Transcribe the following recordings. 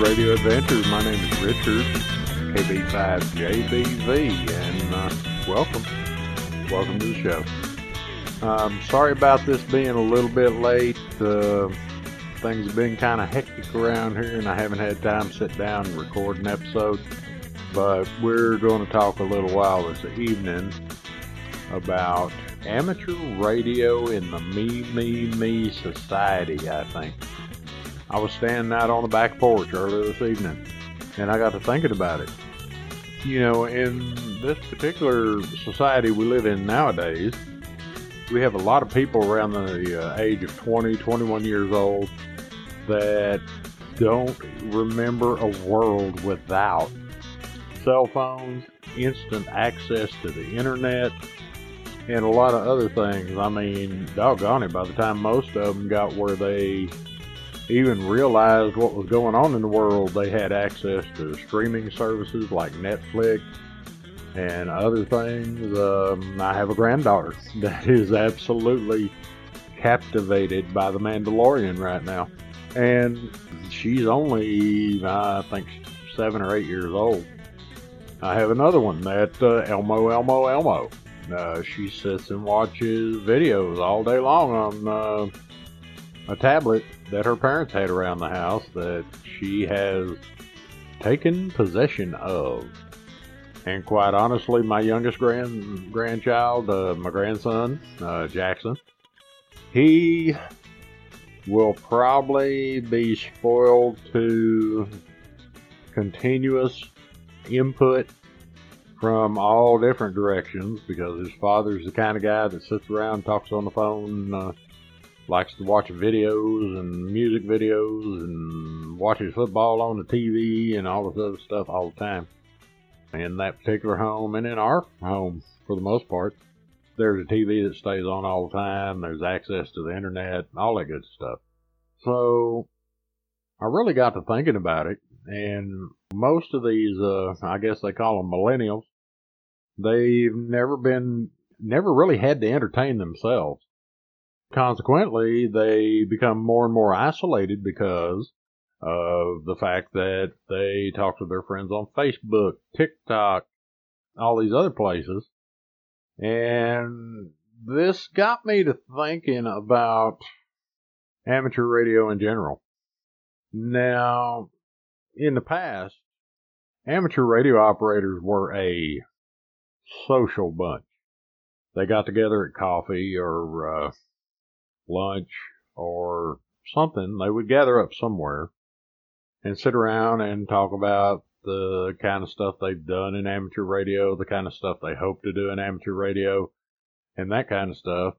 Radio Adventures. My name is Richard, KB5JBV, and uh, welcome. Welcome to the show. Um, sorry about this being a little bit late. Uh, things have been kind of hectic around here, and I haven't had time to sit down and record an episode. But we're going to talk a little while this evening about amateur radio in the me, me, me society, I think. I was standing out on the back porch earlier this evening, and I got to thinking about it. You know, in this particular society we live in nowadays, we have a lot of people around the uh, age of 20, 21 years old that don't remember a world without cell phones, instant access to the internet, and a lot of other things. I mean, doggone it, by the time most of them got where they even realized what was going on in the world, they had access to streaming services like Netflix and other things. Um, I have a granddaughter that is absolutely captivated by The Mandalorian right now. And she's only, I think, seven or eight years old. I have another one that uh, Elmo, Elmo, Elmo. Uh, she sits and watches videos all day long on uh, a tablet that her parents had around the house that she has taken possession of. And quite honestly, my youngest grand grandchild, uh, my grandson uh, Jackson, he will probably be spoiled to continuous input from all different directions because his father's the kind of guy that sits around, talks on the phone, uh, likes to watch videos and music videos and watches football on the TV and all this other stuff all the time. In that particular home and in our home, for the most part, there's a TV that stays on all the time. There's access to the internet, all that good stuff. So I really got to thinking about it, and most of these, uh, I guess they call them millennials, they've never been, never really had to entertain themselves. Consequently, they become more and more isolated because of the fact that they talk to their friends on Facebook, TikTok, all these other places. And this got me to thinking about amateur radio in general. Now, in the past, amateur radio operators were a social bunch. They got together at coffee or uh, lunch or something. They would gather up somewhere and sit around and talk about the kind of stuff they've done in amateur radio, the kind of stuff they hope to do in amateur radio, and that kind of stuff.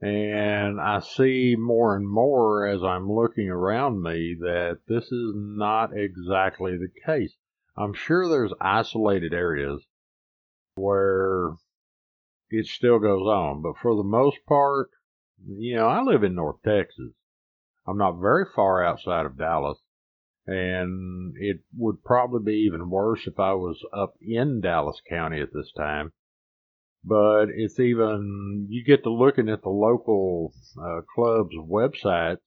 And I see more and more as I'm looking around me that this is not exactly the case. I'm sure there's isolated areas where it still goes on, but for the most part, you know, I live in North Texas. I'm not very far outside of Dallas, and it would probably be even worse if I was up in Dallas County at this time. But it's even, you get to looking at the local uh, clubs' websites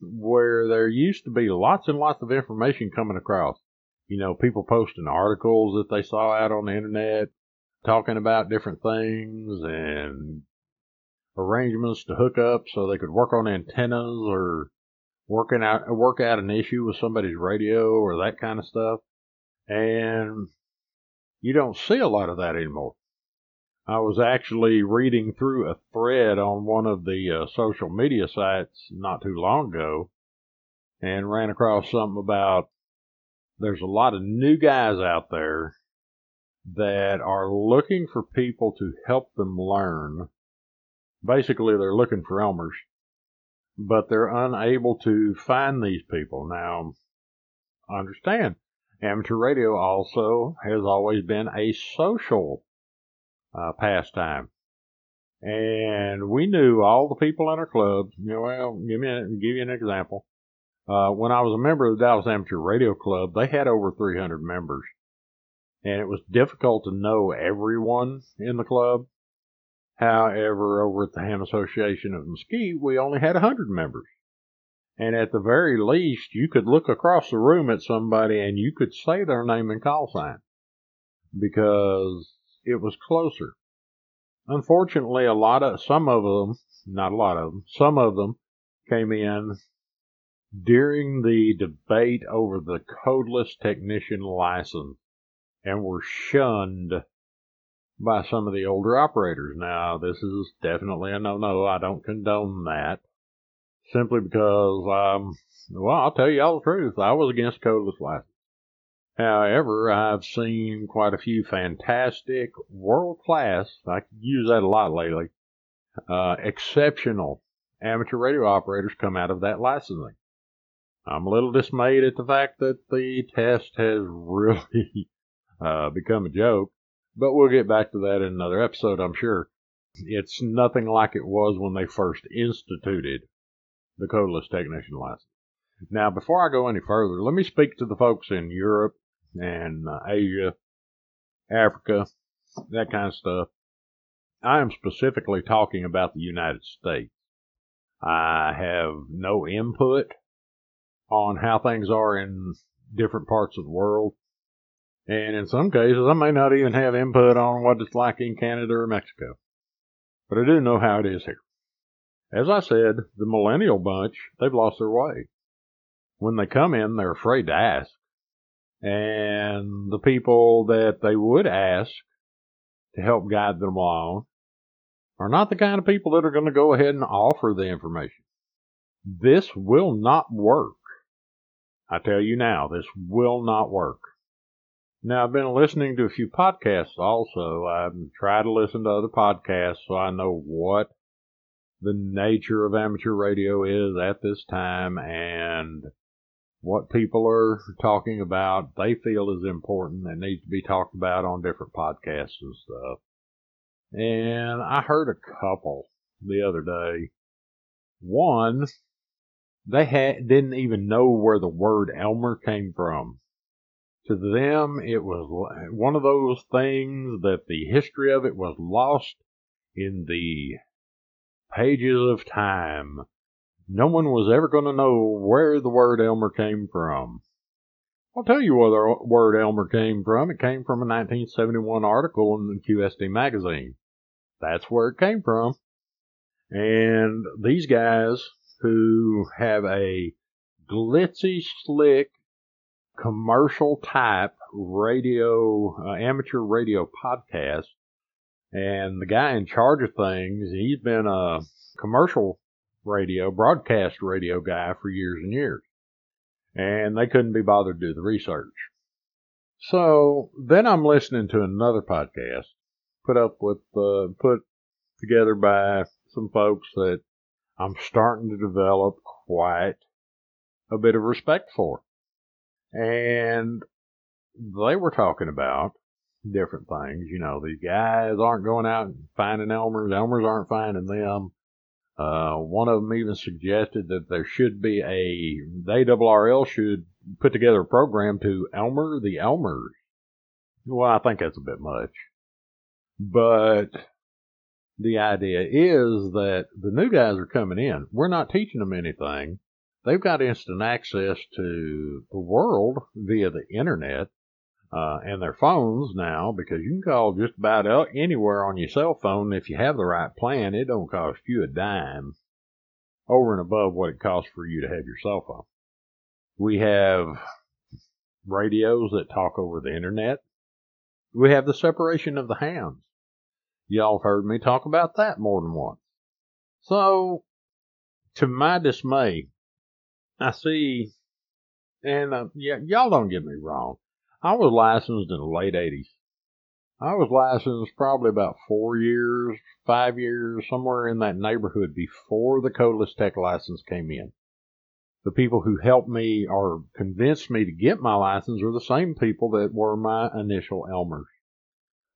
where there used to be lots and lots of information coming across. You know, people posting articles that they saw out on the internet, talking about different things and arrangements to hook up so they could work on antennas or working out work out an issue with somebody's radio or that kind of stuff. And you don't see a lot of that anymore. I was actually reading through a thread on one of the uh, social media sites not too long ago and ran across something about there's a lot of new guys out there that are looking for people to help them learn basically they're looking for Elmers, but they're unable to find these people. Now, understand, amateur radio also has always been a social uh, pastime. And we knew all the people in our clubs. You know, well, give me a, give you an example. Uh, when I was a member of the Dallas Amateur Radio Club, they had over 300 members, and it was difficult to know everyone in the club. However, over at the Ham Association of Mesquite, we only had a 100 members. And at the very least, you could look across the room at somebody and you could say their name and call sign because it was closer. Unfortunately, a lot of, some of them, not a lot of them, some of them came in during the debate over the codeless technician license and were shunned by some of the older operators. Now, this is definitely a no-no. I don't condone that. Simply because, um, well, I'll tell you all the truth. I was against codeless license. However, I've seen quite a few fantastic, world class, I use that a lot lately, uh, exceptional amateur radio operators come out of that licensing. I'm a little dismayed at the fact that the test has really uh, become a joke, but we'll get back to that in another episode, I'm sure. It's nothing like it was when they first instituted the codeless technician license. Now, before I go any further, let me speak to the folks in Europe and uh, Asia, Africa, that kind of stuff. I am specifically talking about the United States. I have no input on how things are in different parts of the world. And in some cases, I may not even have input on what it's like in Canada or Mexico. But I do know how it is here. As I said, the millennial bunch, they've lost their way. When they come in, they're afraid to ask. And the people that they would ask to help guide them along are not the kind of people that are going to go ahead and offer the information. This will not work. I tell you now, this will not work. Now, I've been listening to a few podcasts also. I've tried to listen to other podcasts so I know what the nature of amateur radio is at this time and what people are talking about they feel is important and needs to be talked about on different podcasts and stuff. And I heard a couple the other day. One, they had, didn't even know where the word Elmer came from. To them, it was one of those things that the history of it was lost in the pages of time. No one was ever going to know where the word Elmer came from. I'll tell you where the word Elmer came from. It came from a 1971 article in the QST magazine. That's where it came from. And these guys who have a glitzy, slick, commercial type radio, uh, amateur radio podcast. And the guy in charge of things, he's been a commercial radio, broadcast radio guy for years and years. And they couldn't be bothered to do the research. So then I'm listening to another podcast put up with, uh, put together by some folks that I'm starting to develop quite a bit of respect for. And they were talking about different things. You know, these guys aren't going out and finding Elmers. Elmers aren't finding them. Uh, one of them even suggested that there should be a, the ARRL should put together a program to Elmer the Elmers. Well, I think that's a bit much. But the idea is that the new guys are coming in. We're not teaching them anything. They've got instant access to the world via the internet uh, and their phones now because you can call just about anywhere on your cell phone if you have the right plan. It don't cost you a dime over and above what it costs for you to have your cell phone. We have radios that talk over the internet. We have the separation of the hands. Y'all have heard me talk about that more than once. So, to my dismay, I see, and uh, yeah, y'all don't get me wrong. I was licensed in the late 80s. I was licensed probably about four years, five years, somewhere in that neighborhood before the Codeless Tech license came in. The people who helped me or convinced me to get my license are the same people that were my initial Elmers.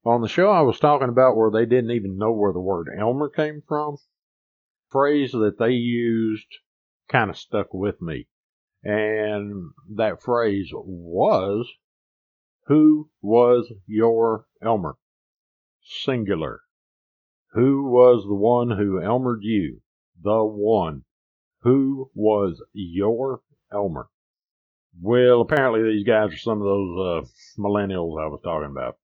On the show I was talking about where they didn't even know where the word Elmer came from, phrase that they used kind of stuck with me. And that phrase was, who was your Elmer? Singular. Who was the one who Elmered you? The one. Who was your Elmer? Well, apparently these guys are some of those uh, millennials I was talking about.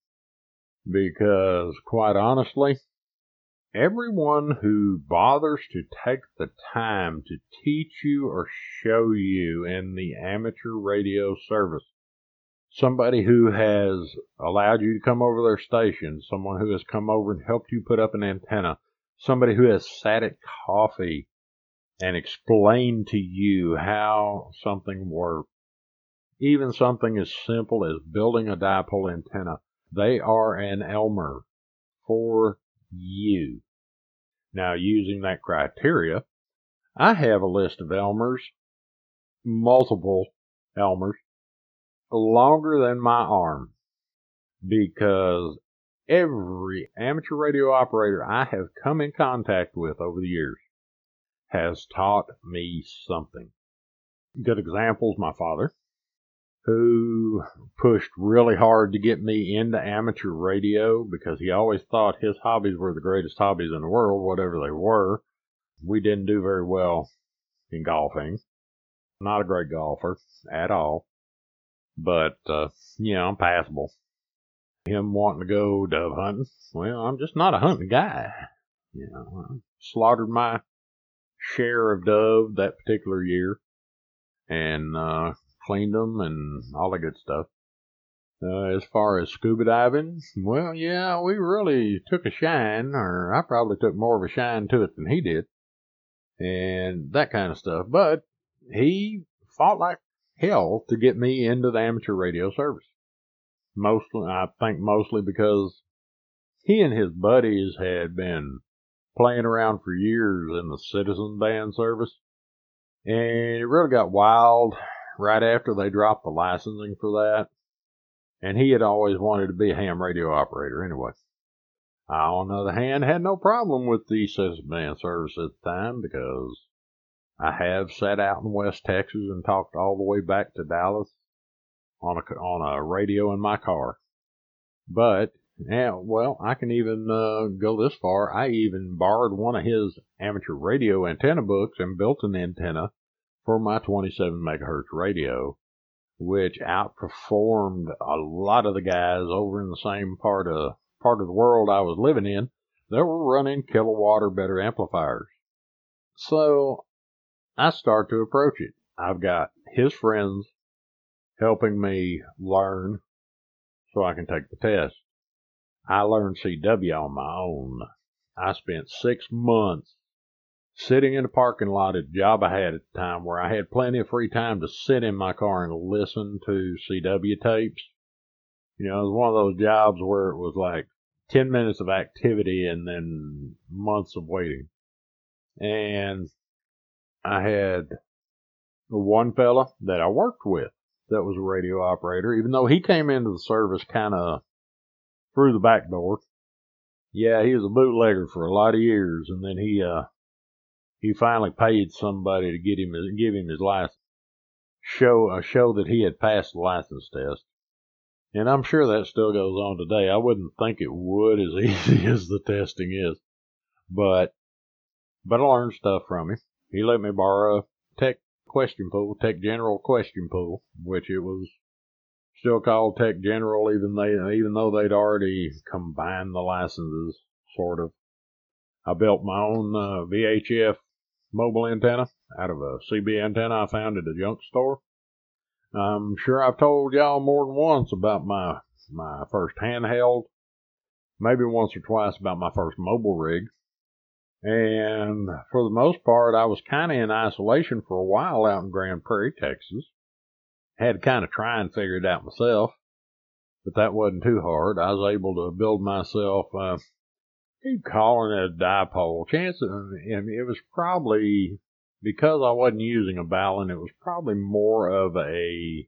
Because, quite honestly, everyone who bothers to take the time to teach you or show you in the amateur radio service, somebody who has allowed you to come over their station, someone who has come over and helped you put up an antenna, somebody who has sat at coffee and explained to you how something works, even something as simple as building a dipole antenna, they are an Elmer for you. Now, using that criteria, I have a list of Elmers, multiple Elmers, longer than my arm, because every amateur radio operator I have come in contact with over the years has taught me something. Good examples, my father who pushed really hard to get me into amateur radio because he always thought his hobbies were the greatest hobbies in the world, whatever they were. We didn't do very well in golfing. Not a great golfer at all, but, uh, you know, I'm passable. Him wanting to go dove hunting, well, I'm just not a hunting guy. You know, I slaughtered my share of dove that particular year and uh, cleaned them and all the good stuff. Uh, as far as scuba diving, well, yeah, we really took a shine, or I probably took more of a shine to it than he did, and that kind of stuff. But he fought like hell to get me into the amateur radio service. Mostly, I think mostly because he and his buddies had been playing around for years in the citizen band service, and it really got wild right after they dropped the licensing for that. And he had always wanted to be a ham radio operator anyway. I, on the other hand, had no problem with the citizen service at the time because I have sat out in West Texas and talked all the way back to Dallas on a, on a radio in my car. But, yeah, well, I can even uh, go this far. I even borrowed one of his amateur radio antenna books and built an antenna for my 27 megahertz radio, which outperformed a lot of the guys over in the same part of part of the world I was living in that were running kilowatt or better amplifiers. So I start to approach it. I've got his friends helping me learn so I can take the test. I learned CW on my own. I spent six months sitting in a parking lot at a job I had at the time where I had plenty of free time to sit in my car and listen to CW tapes. You know, it was one of those jobs where it was like 10 minutes of activity and then months of waiting. And I had one fella that I worked with that was a radio operator, even though he came into the service kind of through the back door. Yeah, he was a bootlegger for a lot of years, and then he uh, he finally paid somebody to get him give him his license, show uh, show that he had passed the license test. And I'm sure that still goes on today. I wouldn't think it would as easy as the testing is, but but I learned stuff from him. He let me borrow a tech question pool, tech general question pool, which it was still called tech general, even they even though they'd already combined the licenses, sort of. I built my own uh, VHF mobile antenna out of a CB antenna I found at a junk store. I'm sure I've told y'all more than once about my my first handheld, maybe once or twice about my first mobile rig. And for the most part, I was kind of in isolation for a while out in Grand Prairie, Texas. Had to kind of try and figure it out myself, but that wasn't too hard. I was able to build myself uh, keep calling it a dipole. Chance, and it was probably because I wasn't using a balun. It was probably more of a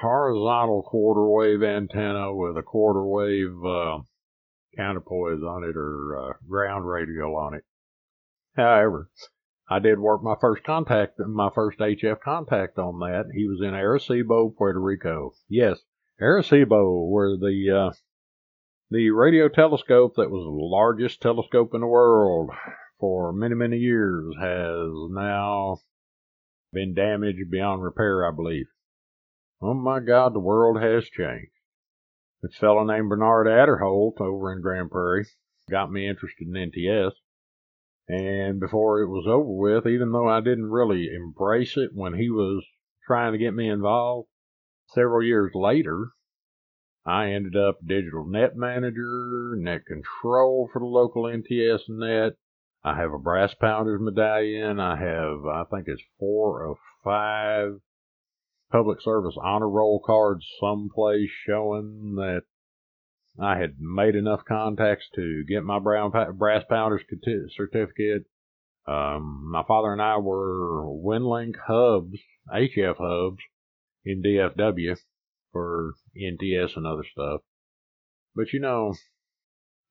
horizontal quarter wave antenna with a quarter wave uh, counterpoise on it or uh, ground radial on it. However, I did work my first contact, my first HF contact on that. He was in Arecibo, Puerto Rico. Yes, Arecibo, where the uh, the radio telescope that was the largest telescope in the world for many, many years has now been damaged beyond repair, I believe. Oh my God, the world has changed. This fellow named Bernard Aderholt over in Grand Prairie got me interested in NTS. And before it was over with, even though I didn't really embrace it when he was trying to get me involved, several years later, I ended up digital net manager, net control for the local NTS net. I have a brass pounders medallion. I have, I think it's four or five public service honor roll cards someplace showing that I had made enough contacts to get my brown brass pounders certificate. Um, my father and I were WinLink hubs, HF hubs in DFW for NTS and other stuff. But you know,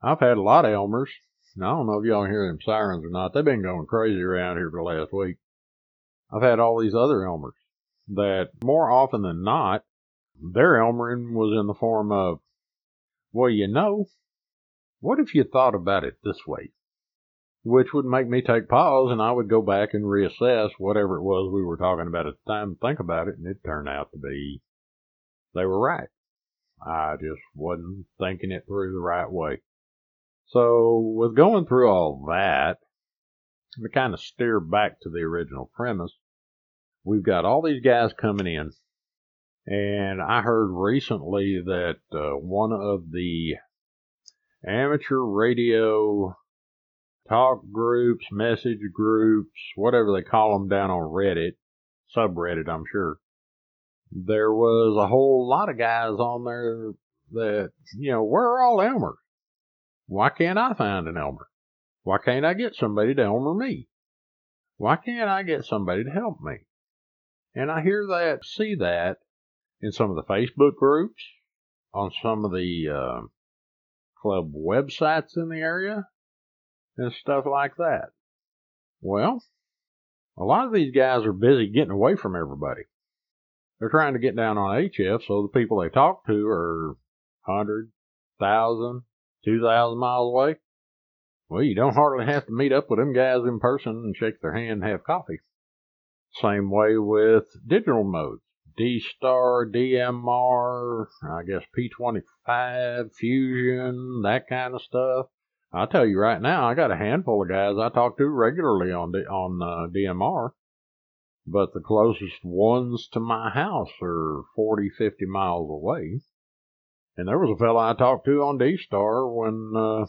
I've had a lot of Elmers. And I don't know if y'all hear them sirens or not. They've been going crazy around here for the last week. I've had all these other Elmers that more often than not, their Elmering was in the form of, well, you know, what if you thought about it this way? Which would make me take pause and I would go back and reassess whatever it was we were talking about at the time, think about it, and it turned out to be they were right. I just wasn't thinking it through the right way. So with going through all that, to kind of steer back to the original premise, we've got all these guys coming in, and I heard recently that uh, one of the amateur radio talk groups, message groups, whatever they call them down on Reddit, subreddit, I'm sure. There was a whole lot of guys on there that, you know, we're all Elmers. Why can't I find an Elmer? Why can't I get somebody to Elmer me? Why can't I get somebody to help me? And I hear that, see that in some of the Facebook groups, on some of the uh, club websites in the area, and stuff like that. Well, a lot of these guys are busy getting away from everybody. They're trying to get down on HF, so the people they talk to are 100, 1,000, 2,000 miles away. Well, you don't hardly have to meet up with them guys in person and shake their hand and have coffee. Same way with digital modes. D-Star, DMR, I guess P25, Fusion, that kind of stuff. I'll tell you right now, I got a handful of guys I talk to regularly on D- on uh, DMR, but the closest ones to my house are 40, 50 miles away. And there was a fellow I talked to on D-Star when uh,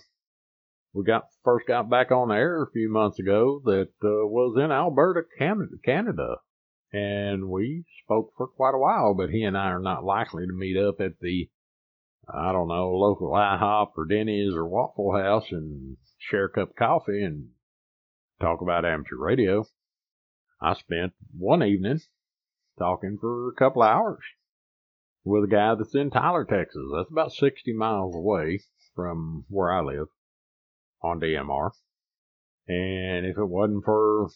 we got first got back on the air a few months ago that uh, was in Alberta, Canada, and we spoke for quite a while. But he and I are not likely to meet up at the I don't know local IHOP or Denny's or Waffle House and share a cup of coffee and talk about amateur radio. I spent one evening talking for a couple of hours with a guy that's in Tyler, Texas. That's about 60 miles away from where I live on DMR. And if it wasn't for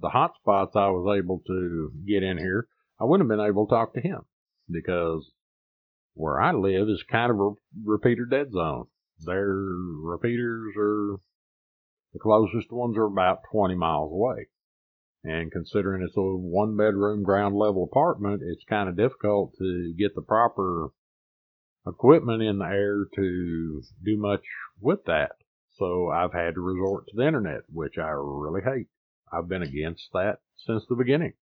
the hot spots I was able to get in here, I wouldn't have been able to talk to him because where I live is kind of a repeater dead zone. Their repeaters are the closest ones are about 20 miles away. And considering it's a one bedroom ground level apartment, it's kind of difficult to get the proper equipment in the air to do much with that. So I've had to resort to the internet, which I really hate. I've been against that since the beginning,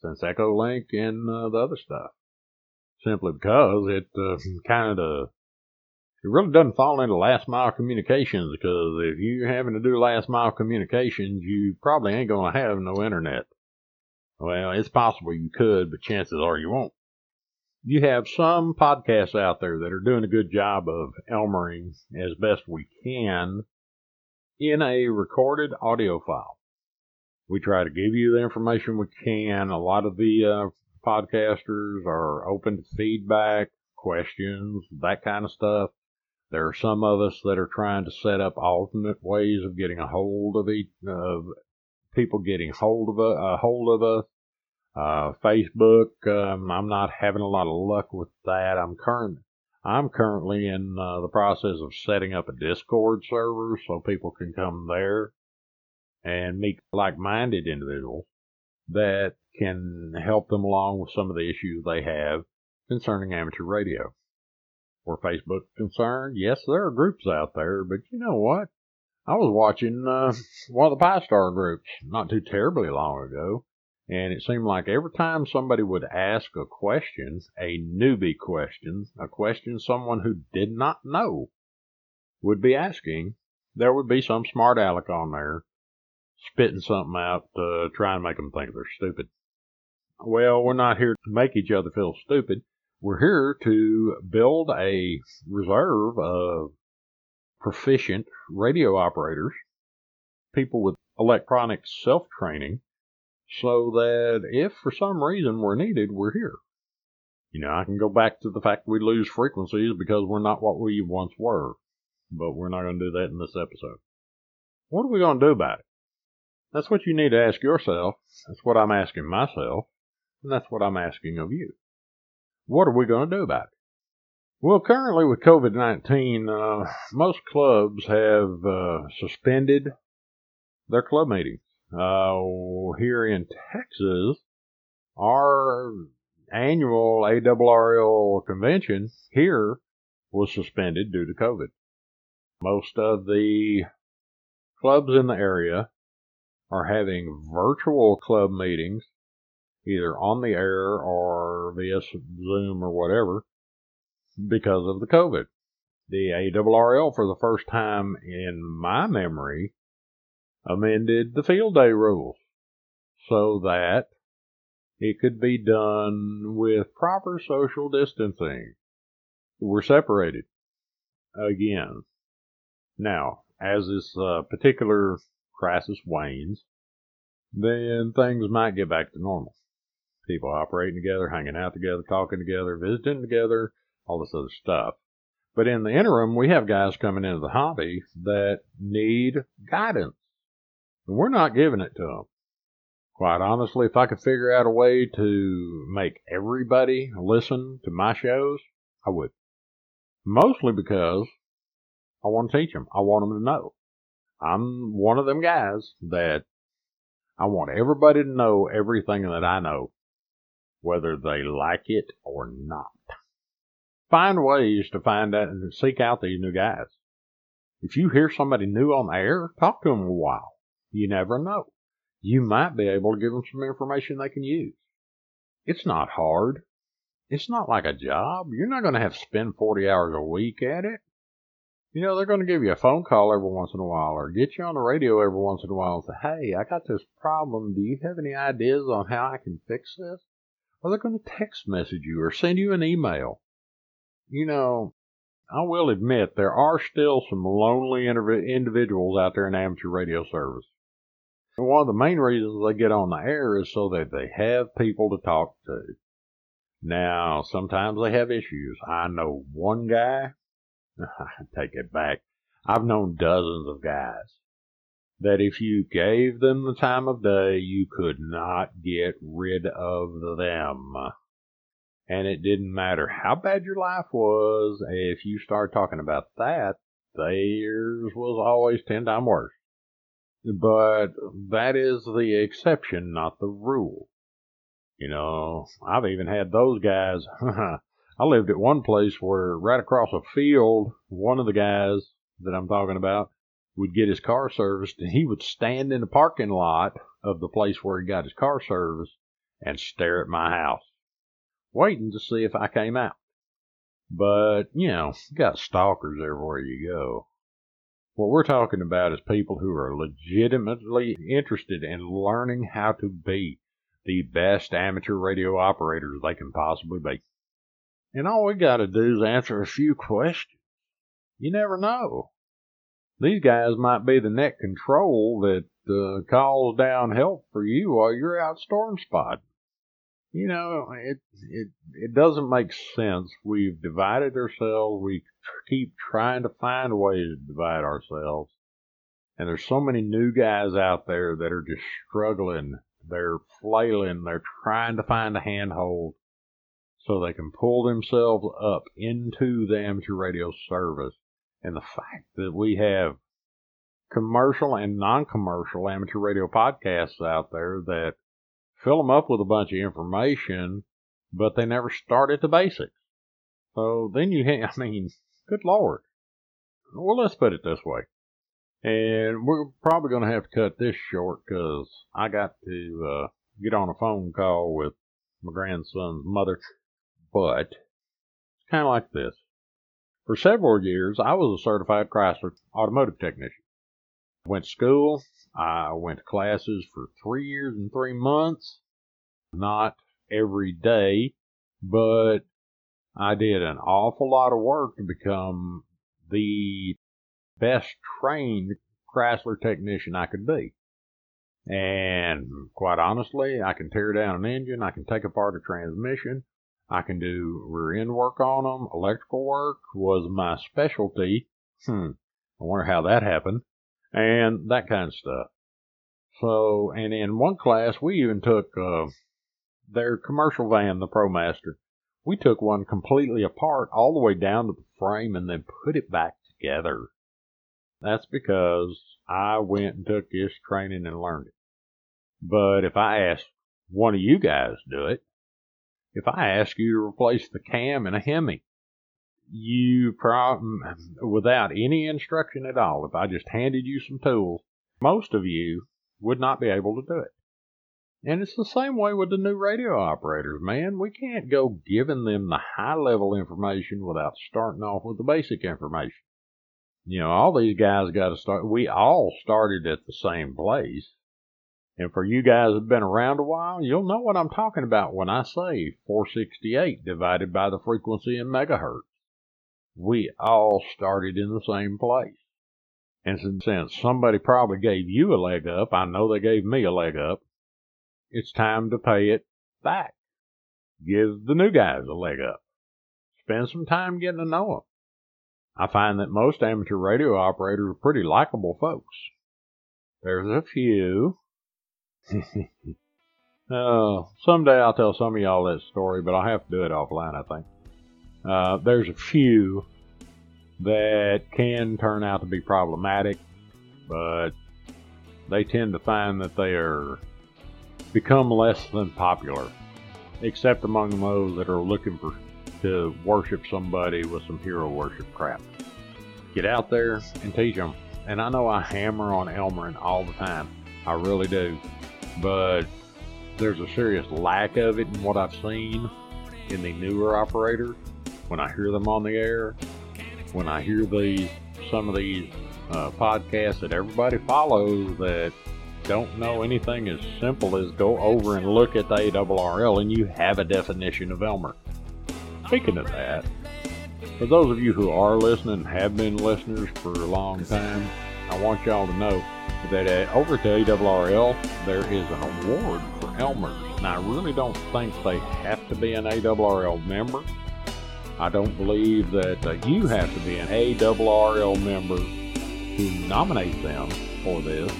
since Echolink and uh, the other stuff. Simply because it uh, kind of it really doesn't fall into last mile communications because if you're having to do last mile communications, you probably ain't going to have no internet. Well, it's possible you could, but chances are you won't you have some podcasts out there that are doing a good job of Elmering as best we can in a recorded audio file. We try to give you the information we can. A lot of the uh, podcasters are open to feedback, questions, that kind of stuff. There are some of us that are trying to set up alternate ways of getting a hold of each, of people getting hold of a, a hold of us uh, Facebook, um, I'm not having a lot of luck with that. I'm current, I'm currently in uh, the process of setting up a Discord server so people can come there and meet like-minded individuals that can help them along with some of the issues they have concerning amateur radio. Where Facebook concerned, yes, there are groups out there, but you know what? I was watching uh, one of the Pi Star groups not too terribly long ago, and it seemed like every time somebody would ask a question, a newbie question, a question someone who did not know would be asking, there would be some smart aleck on there spitting something out to try and make them think they're stupid. Well, we're not here to make each other feel stupid. We're here to build a reserve of proficient radio operators, people with electronic self training, so that if for some reason we're needed, we're here. You know, I can go back to the fact we lose frequencies because we're not what we once were, but we're not going to do that in this episode. What are we going to do about it? That's what you need to ask yourself. That's what I'm asking myself. And that's what I'm asking of you. What are we going to do about it? Well, currently with COVID 19, uh, most clubs have uh, suspended their club meetings. Uh, here in Texas, our annual ARRL convention here was suspended due to COVID. Most of the clubs in the area are having virtual club meetings, either on the air or via Zoom or whatever, because of the COVID. The ARRL, for the first time in my memory, amended the field day rules so that it could be done with proper social distancing. We're separated again. Now, as this uh, particular crisis wanes, then things might get back to normal. People operating together, hanging out together, talking together, visiting together, all this other stuff. But in the interim, we have guys coming into the hobby that need guidance. And we're not giving it to them. Quite honestly, if I could figure out a way to make everybody listen to my shows, I would. Mostly because I want to teach them. I want them to know. I'm one of them guys that I want everybody to know everything that I know, whether they like it or not. Find ways to find out and seek out these new guys. If you hear somebody new on the air, talk to them a while. You never know. You might be able to give them some information they can use. It's not hard. It's not like a job. You're not going to have to spend 40 hours a week at it. You know, they're going to give you a phone call every once in a while or get you on the radio every once in a while and say, hey, I got this problem. Do you have any ideas on how I can fix this? Or they're going to text message you or send you an email. You know, I will admit there are still some lonely individuals out there in amateur radio service. And one of the main reasons they get on the air is so that they have people to talk to. Now, sometimes they have issues. I know one guy I take it back. I've known dozens of guys that if you gave them the time of day, you could not get rid of them. And it didn't matter how bad your life was, if you start talking about that, theirs was always ten times worse. But that is the exception, not the rule. You know, I've even had those guys I lived at one place where right across a field, one of the guys that I'm talking about would get his car serviced and he would stand in the parking lot of the place where he got his car serviced and stare at my house, waiting to see if I came out. But, you know, you got stalkers everywhere you go. What we're talking about is people who are legitimately interested in learning how to be the best amateur radio operators they can possibly be. And all we got to do is answer a few questions. You never know. These guys might be the net control that uh, calls down help for you while you're out storm spotting. You know, it it it doesn't make sense. We've divided ourselves. We keep trying to find ways to divide ourselves. And there's so many new guys out there that are just struggling. They're flailing. They're trying to find a handhold so they can pull themselves up into the amateur radio service. And the fact that we have commercial and non-commercial amateur radio podcasts out there that fill them up with a bunch of information, but they never start at the basics. So then you, have, I mean, good lord. Well, let's put it this way. And we're probably going to have to cut this short because I got to uh, get on a phone call with my grandson's mother. But it's kind of like this. For several years, I was a certified Chrysler automotive technician. I Went to school. I went to classes for three years and three months. Not every day, but I did an awful lot of work to become the best trained Chrysler technician I could be. And quite honestly, I can tear down an engine, I can take apart a transmission, I can do rear end work on them. Electrical work was my specialty. Hmm. I wonder how that happened. And that kind of stuff. So, and in one class, we even took uh, their commercial van, the ProMaster. We took one completely apart all the way down to the frame and then put it back together. That's because I went and took this training and learned it. But if I ask one of you guys to do it, if I ask you to replace the cam in a Hemi, you probably, without any instruction at all, if I just handed you some tools, most of you would not be able to do it. And it's the same way with the new radio operators, man. We can't go giving them the high level information without starting off with the basic information. You know, all these guys got to start, we all started at the same place. And for you guys who've been around a while, you'll know what I'm talking about when I say 468 divided by the frequency in megahertz. We all started in the same place. And since somebody probably gave you a leg up, I know they gave me a leg up, it's time to pay it back. Give the new guys a leg up. Spend some time getting to know them. I find that most amateur radio operators are pretty likable folks. There's a few uh, someday I'll tell some of y'all that story, but I'll have to do it offline, I think. Uh, there's a few that can turn out to be problematic, but they tend to find that they are become less than popular, except among those that are looking for to worship somebody with some hero worship crap. Get out there and teach them. And I know I hammer on Elmering all the time. I really do but there's a serious lack of it in what I've seen in the newer operators. When I hear them on the air, when I hear these some of these uh, podcasts that everybody follows that don't know anything as simple as go over and look at the ARRL and you have a definition of Elmer. Speaking of that, for those of you who are listening have been listeners for a long time, I want y'all to know that uh, over to ARRL, there is an award for Elmers. And I really don't think they have to be an ARRL member. I don't believe that uh, you have to be an ARRL member to nominate them for this,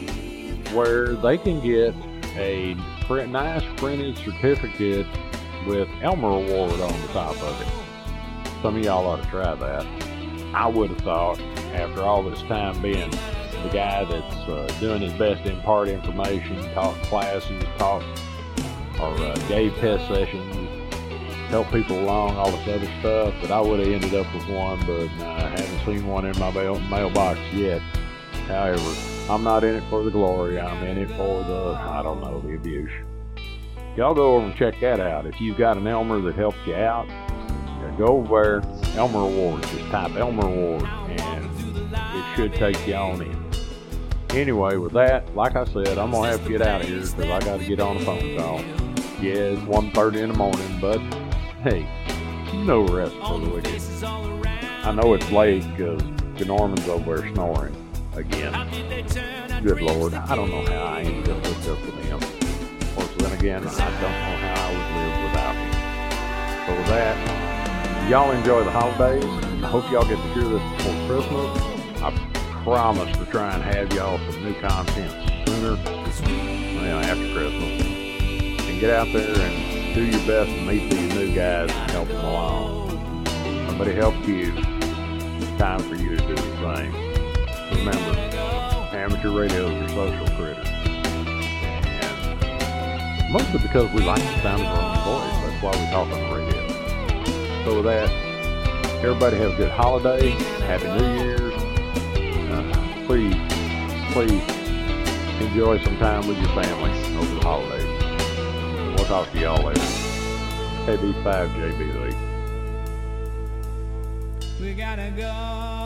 where they can get a nice printed certificate with Elmer Award on the top of it. Some of y'all ought to try that. I would have thought, after all this time being the guy that's uh, doing his best to impart information, talk classes, talk or uh, gave test sessions, help people along, all this other stuff. But I would have ended up with one, but I haven't seen one in my mail- mailbox yet. However, I'm not in it for the glory. I'm in it for the, I don't know, the abuse. Y'all go over and check that out. If you've got an Elmer that helps you out, go over there, Elmer Award. Just type Elmer Award, and it should take you on in. Anyway, with that, like I said, I'm gonna have to get out of here because I got to get on a phone call. Yeah, it's 1.30 in the morning, but hey, no rest for the wicked. I know it's late because Norman's over there snoring again. Good Lord, I don't know how I ended up hooked up with him. Of course, then again, I don't know how I would live without him. So with that, y'all enjoy the holidays. I hope y'all get to hear this before Christmas. I promise to try and have y'all some new content sooner, you know, after Christmas. And get out there and do your best to meet these new guys and help them along. Somebody helps you. It's time for you to do the same. Remember, amateur radio is your social critter. And mostly because we like the sound of our own voice. That's why we talk on the radio. So with that, everybody have a good holiday. Happy New Year please enjoy some time with your family over the holidays. And we'll talk to y'all later. KB5JB We gotta go.